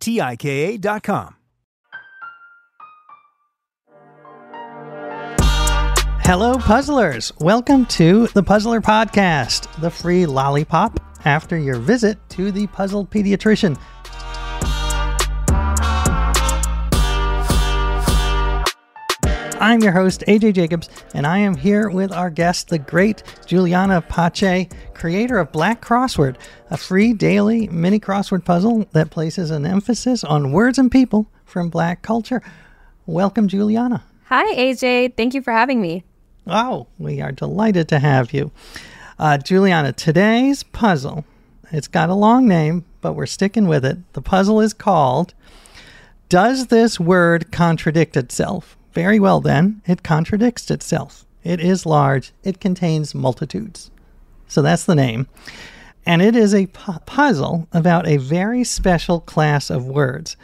T-I-K-A dot com. Hello, puzzlers. Welcome to the Puzzler Podcast, the free lollipop after your visit to the puzzle pediatrician. I'm your host, AJ Jacobs, and I am here with our guest, the great Juliana Pache, creator of Black Crossword, a free daily mini crossword puzzle that places an emphasis on words and people from Black culture. Welcome, Juliana. Hi, AJ. Thank you for having me. Oh, we are delighted to have you. Uh, Juliana, today's puzzle, it's got a long name, but we're sticking with it. The puzzle is called Does This Word Contradict Itself? Very well, then, it contradicts itself. It is large, it contains multitudes. So that's the name. And it is a pu- puzzle about a very special class of words.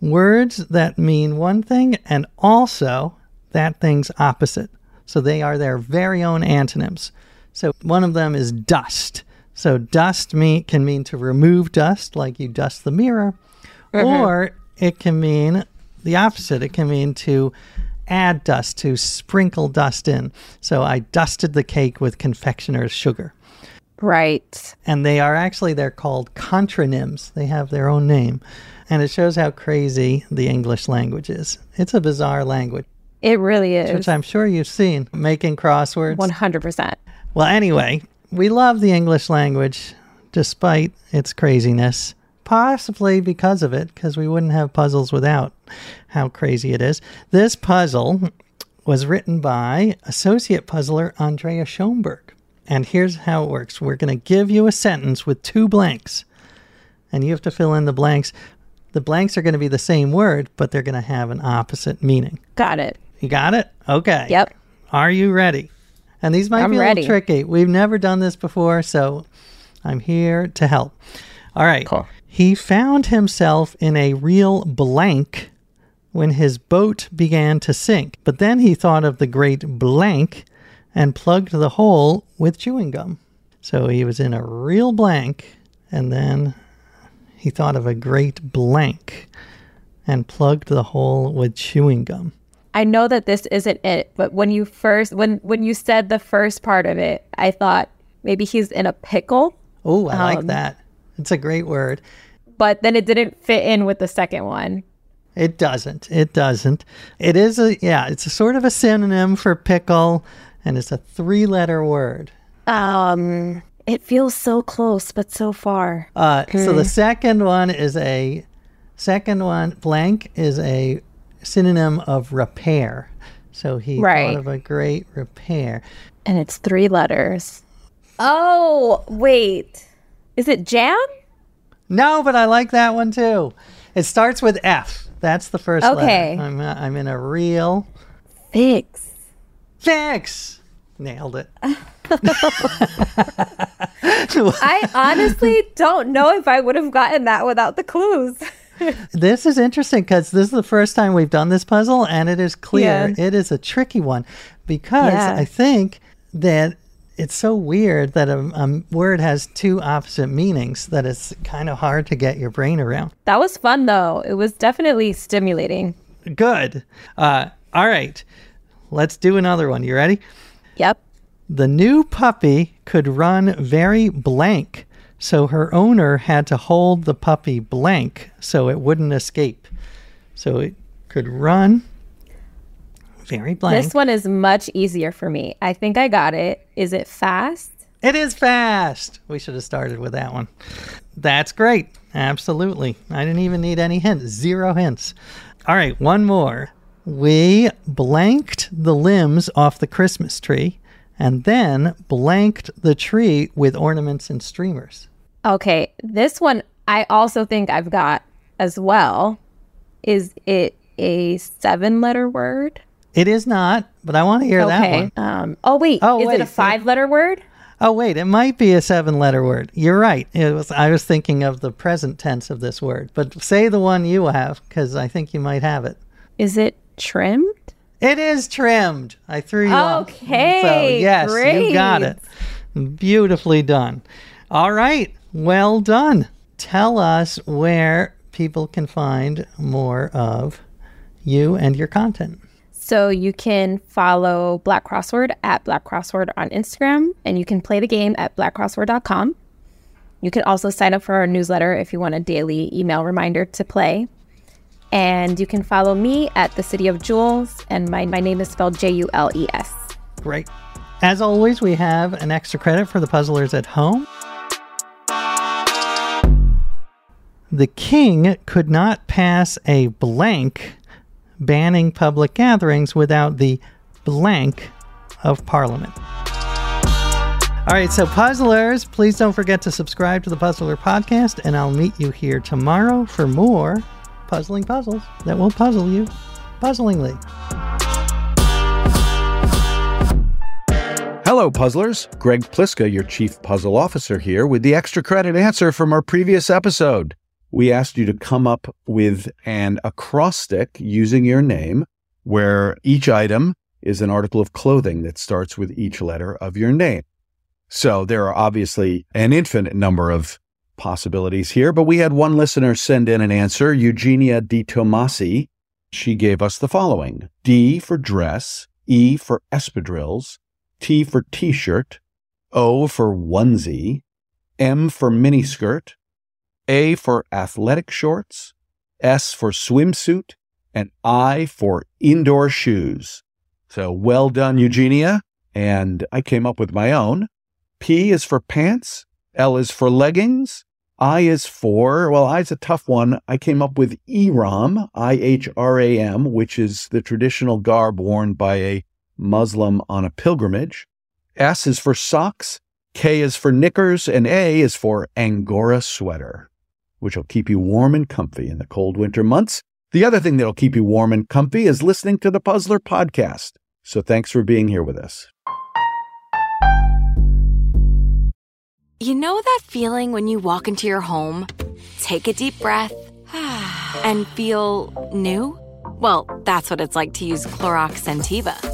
Words that mean one thing and also that thing's opposite. So they are their very own antonyms. So one of them is dust. So dust mean, can mean to remove dust, like you dust the mirror, mm-hmm. or it can mean the opposite. It can mean to add dust, to sprinkle dust in. So I dusted the cake with confectioner's sugar. Right. And they are actually, they're called contronyms. They have their own name. And it shows how crazy the English language is. It's a bizarre language, It really is. which I'm sure you've seen making crosswords. 100%. Well, anyway, we love the English language despite its craziness, possibly because of it, because we wouldn't have puzzles without how crazy it is. This puzzle was written by associate puzzler Andrea Schoenberg. And here's how it works we're going to give you a sentence with two blanks, and you have to fill in the blanks. The blanks are going to be the same word, but they're going to have an opposite meaning. Got it. You got it? Okay. Yep. Are you ready? And these might I'm be a ready. little tricky. We've never done this before, so I'm here to help. All right. Cool. He found himself in a real blank when his boat began to sink. But then he thought of the great blank and plugged the hole with chewing gum. So he was in a real blank, and then he thought of a great blank and plugged the hole with chewing gum. I know that this isn't it, but when you first when when you said the first part of it, I thought maybe he's in a pickle, Oh, I like Um, that. It's a great word. but then it didn't fit in with the second one. It doesn't. It doesn't. It is a yeah, it's a sort of a synonym for pickle and it's a three-letter word. Um, it feels so close but so far. Uh, so the second one is a Second one, blank is a synonym of repair. So he Right. thought of a great repair. And it's three letters. Oh, wait. Is it jam? No, but I like that one too. It starts with F. That's the first Okay. letter. I'm, uh, I'm in a real fix. fix. Nailed it. I honestly don't know if I would have gotten that without the clues. This is interesting because this is the first time we've done this puzzle, and it is clear Yeah. it is a tricky one because Yeah. I think that it's so weird that a, a word has two opposite meanings that it's kind of hard to get your brain around. That was fun though. It was definitely stimulating. Good. Uh, all right, let's do another one. You ready? Yep. The new puppy could run very blank, so her owner had to hold the puppy blank so it wouldn't escape. So it could run very blank. This one is much easier for me. I think I got it. Is it fast? It is fast. We should have started with that one. That's great. Absolutely. I didn't even need any hints. Zero hints. All right, one more. We blanked the limbs off the Christmas tree and then blanked the tree with ornaments and streamers. Okay, this one I also think I've got as well. Is it a seven letter word? It is not, but I want to hear that one. Um, oh wait, Oh, is wait, it a five letter word? Oh wait, it might be a seven-letter word. You're right. It was. I was thinking of the present tense of this word, but say the one you have because I think you might have it. Is it trimmed? It is trimmed. I threw you off. Okay, So yes, you got it. Beautifully done. All right. Well done. Tell us where people can find more of you and your content. So you can follow Black Crossword at Black Crossword on Instagram, and you can play the game at blackcrossword.com. You can also sign up for our newsletter if you want a daily email reminder to play. And you can follow me at the City of Jules, and my, my name is spelled J U L E S. Great. As always, we have an extra credit for the puzzlers at home. The king could not pass a blank banning public gatherings without the blank of parliament. All right, so puzzlers, please don't forget to subscribe to the Puzzler podcast, and I'll meet you here tomorrow for more puzzling puzzles that will puzzle you puzzlingly. Hello, puzzlers. Greg Pliska, your chief puzzle officer, here with the extra credit answer from our previous episode. We asked you to come up with an acrostic using your name, where each item is an article of clothing that starts with each letter of your name. So there are obviously an infinite number of possibilities here, but we had one listener send in an answer, Eugenia Di Tomasi. She gave us the following D for dress, E for espadrilles, T for t shirt, O for onesie, M for miniskirt, A for athletic shorts, S for swimsuit, and I for indoor shoes. So well done, Eugenia. And I came up with my own. P is for pants, L is for leggings, I is for, well, I's a tough one. I came up with Ihram, I H R A M, which is the traditional garb worn by a Muslim on a pilgrimage. S is for socks, K is for knickers, and A is for Angora sweater, which will keep you warm and comfy in the cold winter months. The other thing that'll keep you warm and comfy is listening to the Puzzler podcast. So thanks for being here with us. You know that feeling when you walk into your home, take a deep breath, and feel new? Well, that's what it's like to use Clorox Scentiva.